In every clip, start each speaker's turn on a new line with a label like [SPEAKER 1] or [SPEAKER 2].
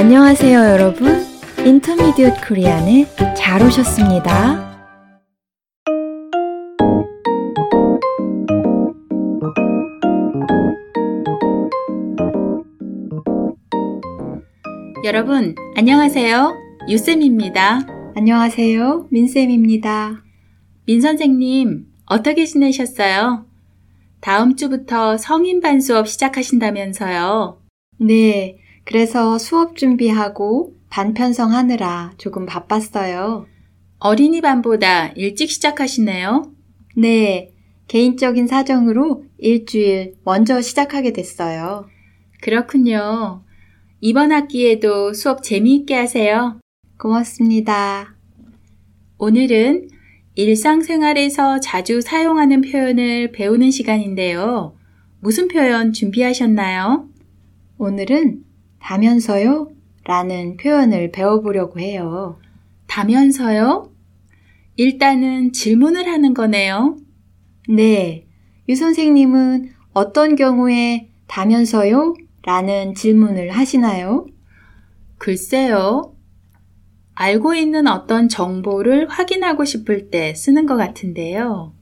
[SPEAKER 1] 안녕하세요, 여러분. 인터미디엇 코리안에 잘 오셨습니다.
[SPEAKER 2] 여러분, 안녕하세요. 유쌤입니다.
[SPEAKER 1] 안녕하세요, 민쌤입니다.
[SPEAKER 2] 민 선생님, 어떻게 지내셨어요? 다음 주부터 성인반 수업 시작하신다면서요.
[SPEAKER 1] 네, 그래서 수업 준비하고 반 편성 하느라 조금 바빴어요.
[SPEAKER 2] 어린이반보다 일찍 시작하시네요.
[SPEAKER 1] 네, 개인적인 사정으로 일주일 먼저 시작하게 됐어요.
[SPEAKER 2] 그렇군요. 이번 학기에도 수업 재미있게 하세요.
[SPEAKER 1] 고맙습니다.
[SPEAKER 2] 오늘은 일상생활에서 자주 사용하는 표현을 배우는 시간인데요. 무슨 표현 준비하셨나요?
[SPEAKER 1] 오늘은 다면서요? 라는 표현을 배워보려고 해요.
[SPEAKER 2] 다면서요? 일단은 질문을 하는 거네요.
[SPEAKER 1] 네. 유 선생님은 어떤 경우에 다면서요? 라는 질문을 하시나요?
[SPEAKER 2] 글쎄요. 알고 있는 어떤 정보를 확인하고 싶을 때 쓰는 것 같은데요.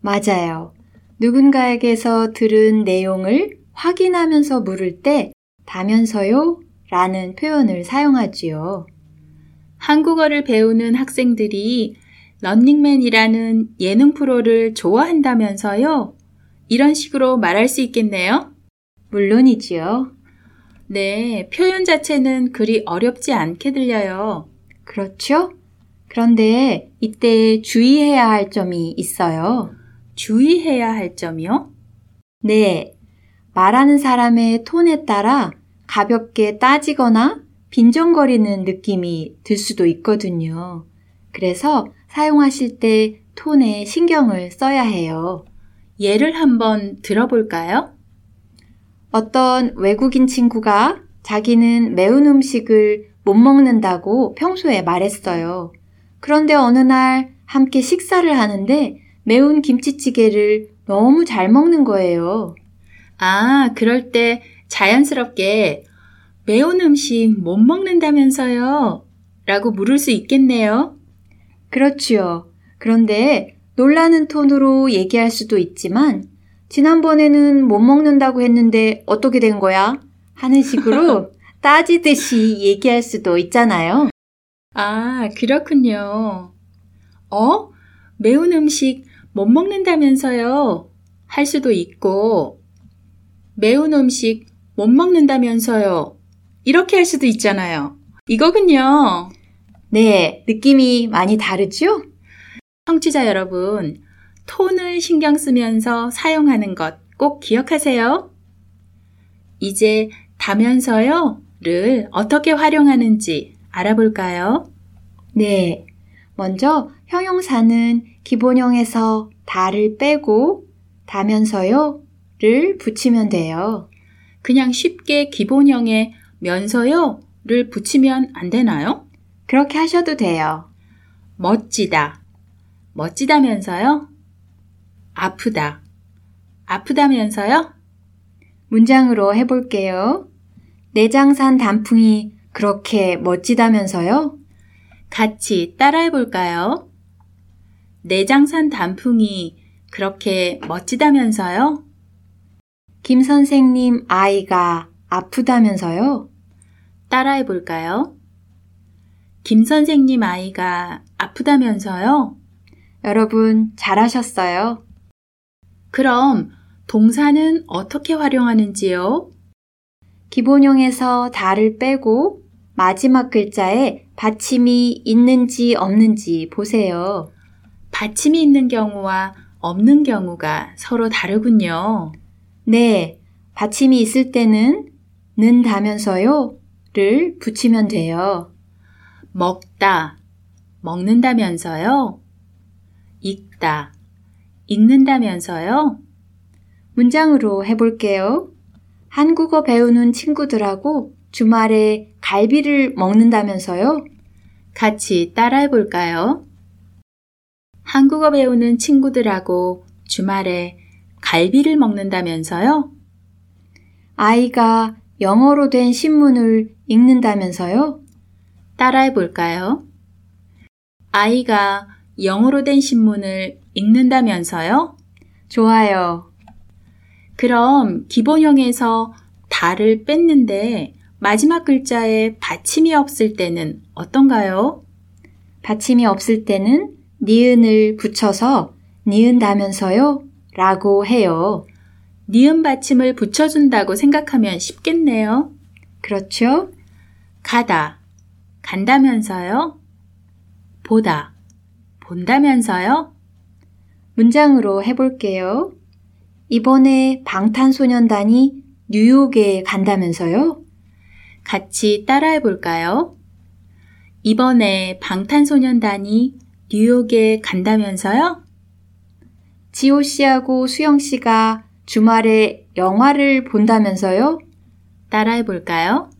[SPEAKER 1] 맞아요. 누군가에게서 들은 내용을 확인하면서 물을 때 다면서요? 라는 표현을 사용하지요.
[SPEAKER 2] 한국어를 배우는 학생들이 런닝맨이라는 예능 프로를 좋아한다면서요? 이런 식으로 말할 수 있겠네요?
[SPEAKER 1] 물론이지요.
[SPEAKER 2] 네, 표현 자체는 그리 어렵지 않게 들려요.
[SPEAKER 1] 그렇죠? 그런데 이때 주의해야 할 점이 있어요.
[SPEAKER 2] 주의해야 할 점이요?
[SPEAKER 1] 네. 말하는 사람의 톤에 따라 가볍게 따지거나 빈정거리는 느낌이 들 수도 있거든요. 그래서 사용하실 때 톤에 신경을 써야 해요.
[SPEAKER 2] 예를 한번 들어볼까요?
[SPEAKER 1] 어떤 외국인 친구가 자기는 매운 음식을 못 먹는다고 평소에 말했어요. 그런데 어느 날 함께 식사를 하는데 매운 김치찌개를 너무 잘 먹는 거예요.
[SPEAKER 2] 아, 그럴 때 자연스럽게 매운 음식 못 먹는다면서요? 라고 물을 수 있겠네요.
[SPEAKER 1] 그렇지요. 그런데 놀라는 톤으로 얘기할 수도 있지만 지난번에는 못 먹는다고 했는데 어떻게 된 거야? 하는 식으로 따지듯이 얘기할 수도 있잖아요.
[SPEAKER 2] 아, 그렇군요. 어? 매운 음식 못 먹는다면서요? 할 수도 있고, 매운 음식 못 먹는다면서요? 이렇게 할 수도 있잖아요. 이거군요.
[SPEAKER 1] 네, 느낌이 많이 다르죠?
[SPEAKER 2] 청취자 여러분, 톤을 신경 쓰면서 사용하는 것 꼭 기억하세요. 이제 다면서요를 어떻게 활용하는지 알아볼까요?
[SPEAKER 1] 네. 먼저 형용사는 기본형에서 다를 빼고 다면서요 를 붙이면 돼요.
[SPEAKER 2] 그냥 쉽게 기본형에 면서요 를 붙이면 안 되나요?
[SPEAKER 1] 그렇게 하셔도 돼요.
[SPEAKER 2] 멋지다. 멋지다면서요? 아프다. 아프다면서요?
[SPEAKER 1] 문장으로 해볼게요. 내장산 단풍이 그렇게 멋지다면서요?
[SPEAKER 2] 같이 따라해 볼까요? 내장산 단풍이 그렇게 멋지다면서요?
[SPEAKER 1] 김 선생님 아이가 아프다면서요?
[SPEAKER 2] 따라해 볼까요? 김 선생님 아이가 아프다면서요?
[SPEAKER 1] 여러분 잘하셨어요.
[SPEAKER 2] 그럼 동사는 어떻게 활용하는지요?
[SPEAKER 1] 기본형에서 다를 빼고 마지막 글자에 받침이 있는지 없는지 보세요.
[SPEAKER 2] 받침이 있는 경우와 없는 경우가 서로 다르군요.
[SPEAKER 1] 네, 받침이 있을 때는 는 다면서요를 붙이면 돼요.
[SPEAKER 2] 먹다, 먹는다면서요? 읽다, 읽는다면서요?
[SPEAKER 1] 문장으로 해볼게요. 한국어 배우는 친구들하고 주말에 갈비를 먹는다면서요?
[SPEAKER 2] 같이 따라해 볼까요? 한국어 배우는 친구들하고 주말에 갈비를 먹는다면서요?
[SPEAKER 1] 아이가 영어로 된 신문을 읽는다면서요?
[SPEAKER 2] 따라해 볼까요? 아이가 영어로 된 신문을 읽는다면서요?
[SPEAKER 1] 좋아요.
[SPEAKER 2] 그럼 기본형에서 다를 뺐는데 마지막 글자에 받침이 없을 때는 어떤가요?
[SPEAKER 1] 받침이 없을 때는 니은을 붙여서 니은다면서요? 라고 해요.
[SPEAKER 2] 니은 받침을 붙여준다고 생각하면 쉽겠네요.
[SPEAKER 1] 그렇죠?
[SPEAKER 2] 가다, 간다면서요? 보다, 본다면서요?
[SPEAKER 1] 문장으로 해볼게요. 이번에 방탄소년단이 뉴욕에 간다면서요?
[SPEAKER 2] 같이 따라해 볼까요? 이번에 방탄소년단이 뉴욕에 간다면서요?
[SPEAKER 1] 지호 씨하고 수영 씨가 주말에 영화를 본다면서요?
[SPEAKER 2] 따라해 볼까요?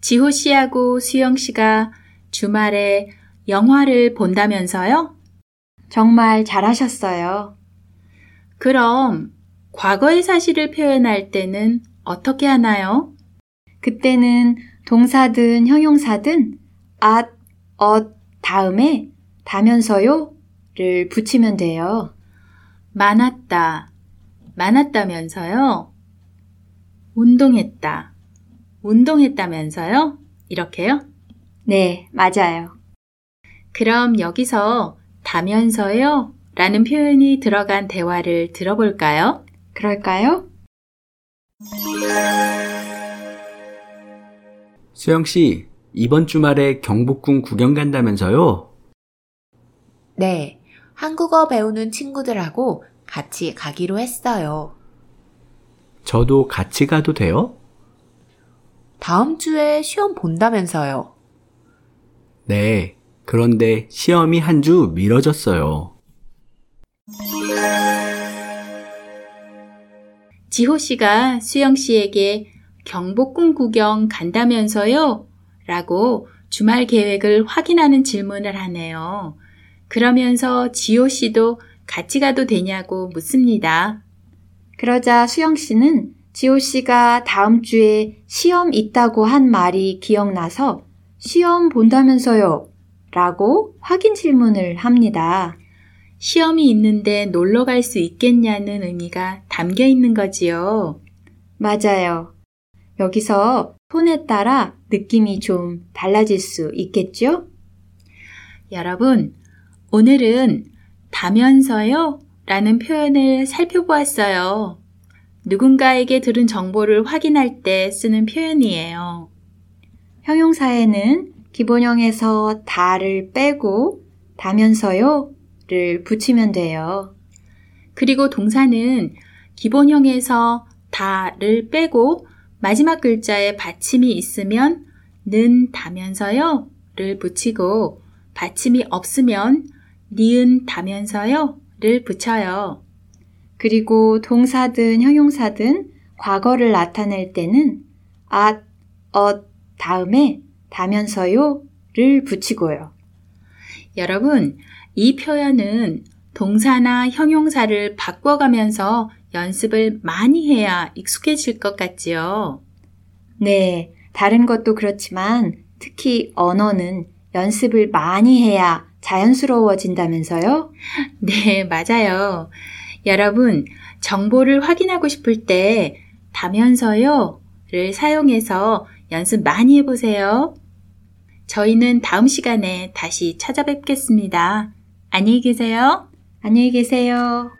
[SPEAKER 2] 지호 씨하고 수영 씨가 주말에 영화를 본다면서요?
[SPEAKER 1] 정말 잘하셨어요.
[SPEAKER 2] 그럼 과거의 사실을 표현할 때는 어떻게 하나요?
[SPEAKER 1] 그때는 동사든 형용사든 at, 엇 다음에 다면서요를 붙이면 돼요.
[SPEAKER 2] 많았다, 많았다면서요? 운동했다, 운동했다면서요? 이렇게요?
[SPEAKER 1] 네, 맞아요.
[SPEAKER 2] 그럼 여기서 다면서요? 라는 표현이 들어간 대화를 들어볼까요?
[SPEAKER 1] 그럴까요?
[SPEAKER 3] 수영 씨, 이번 주말에 경복궁 구경 간다면서요?
[SPEAKER 4] 네, 한국어 배우는 친구들하고 같이 가기로 했어요.
[SPEAKER 3] 저도 같이 가도 돼요?
[SPEAKER 4] 다음 주에 시험 본다면서요.
[SPEAKER 3] 네. 그런데 시험이 한 주 미뤄졌어요.
[SPEAKER 2] 지호 씨가 수영 씨에게 경복궁 구경 간다면서요? 라고 주말 계획을 확인하는 질문을 하네요. 그러면서 지호 씨도 같이 가도 되냐고 묻습니다.
[SPEAKER 1] 그러자 수영 씨는 지호 씨가 다음 주에 시험 있다고 한 말이 기억나서 시험 본다면서요? 라고 확인 질문을 합니다.
[SPEAKER 2] 시험이 있는데 놀러 갈 수 있겠냐는 의미가 담겨 있는 거지요.
[SPEAKER 1] 맞아요. 여기서 톤에 따라 느낌이 좀 달라질 수 있겠죠?
[SPEAKER 2] 여러분, 오늘은 다면서요 라는 표현을 살펴보았어요. 누군가에게 들은 정보를 확인할 때 쓰는 표현이에요.
[SPEAKER 1] 형용사에는 기본형에서 다를 빼고 다면서요 를 붙이면 돼요.
[SPEAKER 2] 그리고 동사는 기본형에서 다를 빼고 마지막 글자에 받침이 있으면 는 다면서요 를 붙이고 받침이 없으면 니은 다면서요 를 붙여요.
[SPEAKER 1] 그리고 동사든 형용사든 과거를 나타낼 때는 at, 엇 다음에 다면서요 를 붙이고요.
[SPEAKER 2] 여러분, 이 표현은 동사나 형용사를 바꿔가면서 연습을 많이 해야 익숙해질 것 같지요.
[SPEAKER 1] 네, 다른 것도 그렇지만 특히 언어는 연습을 많이 해야 자연스러워진다면서요?
[SPEAKER 2] 네, 맞아요. 여러분, 정보를 확인하고 싶을 때 다면서요를 사용해서 연습 많이 해보세요. 저희는 다음 시간에 다시 찾아뵙겠습니다. 안녕히 계세요.
[SPEAKER 1] 안녕히 계세요.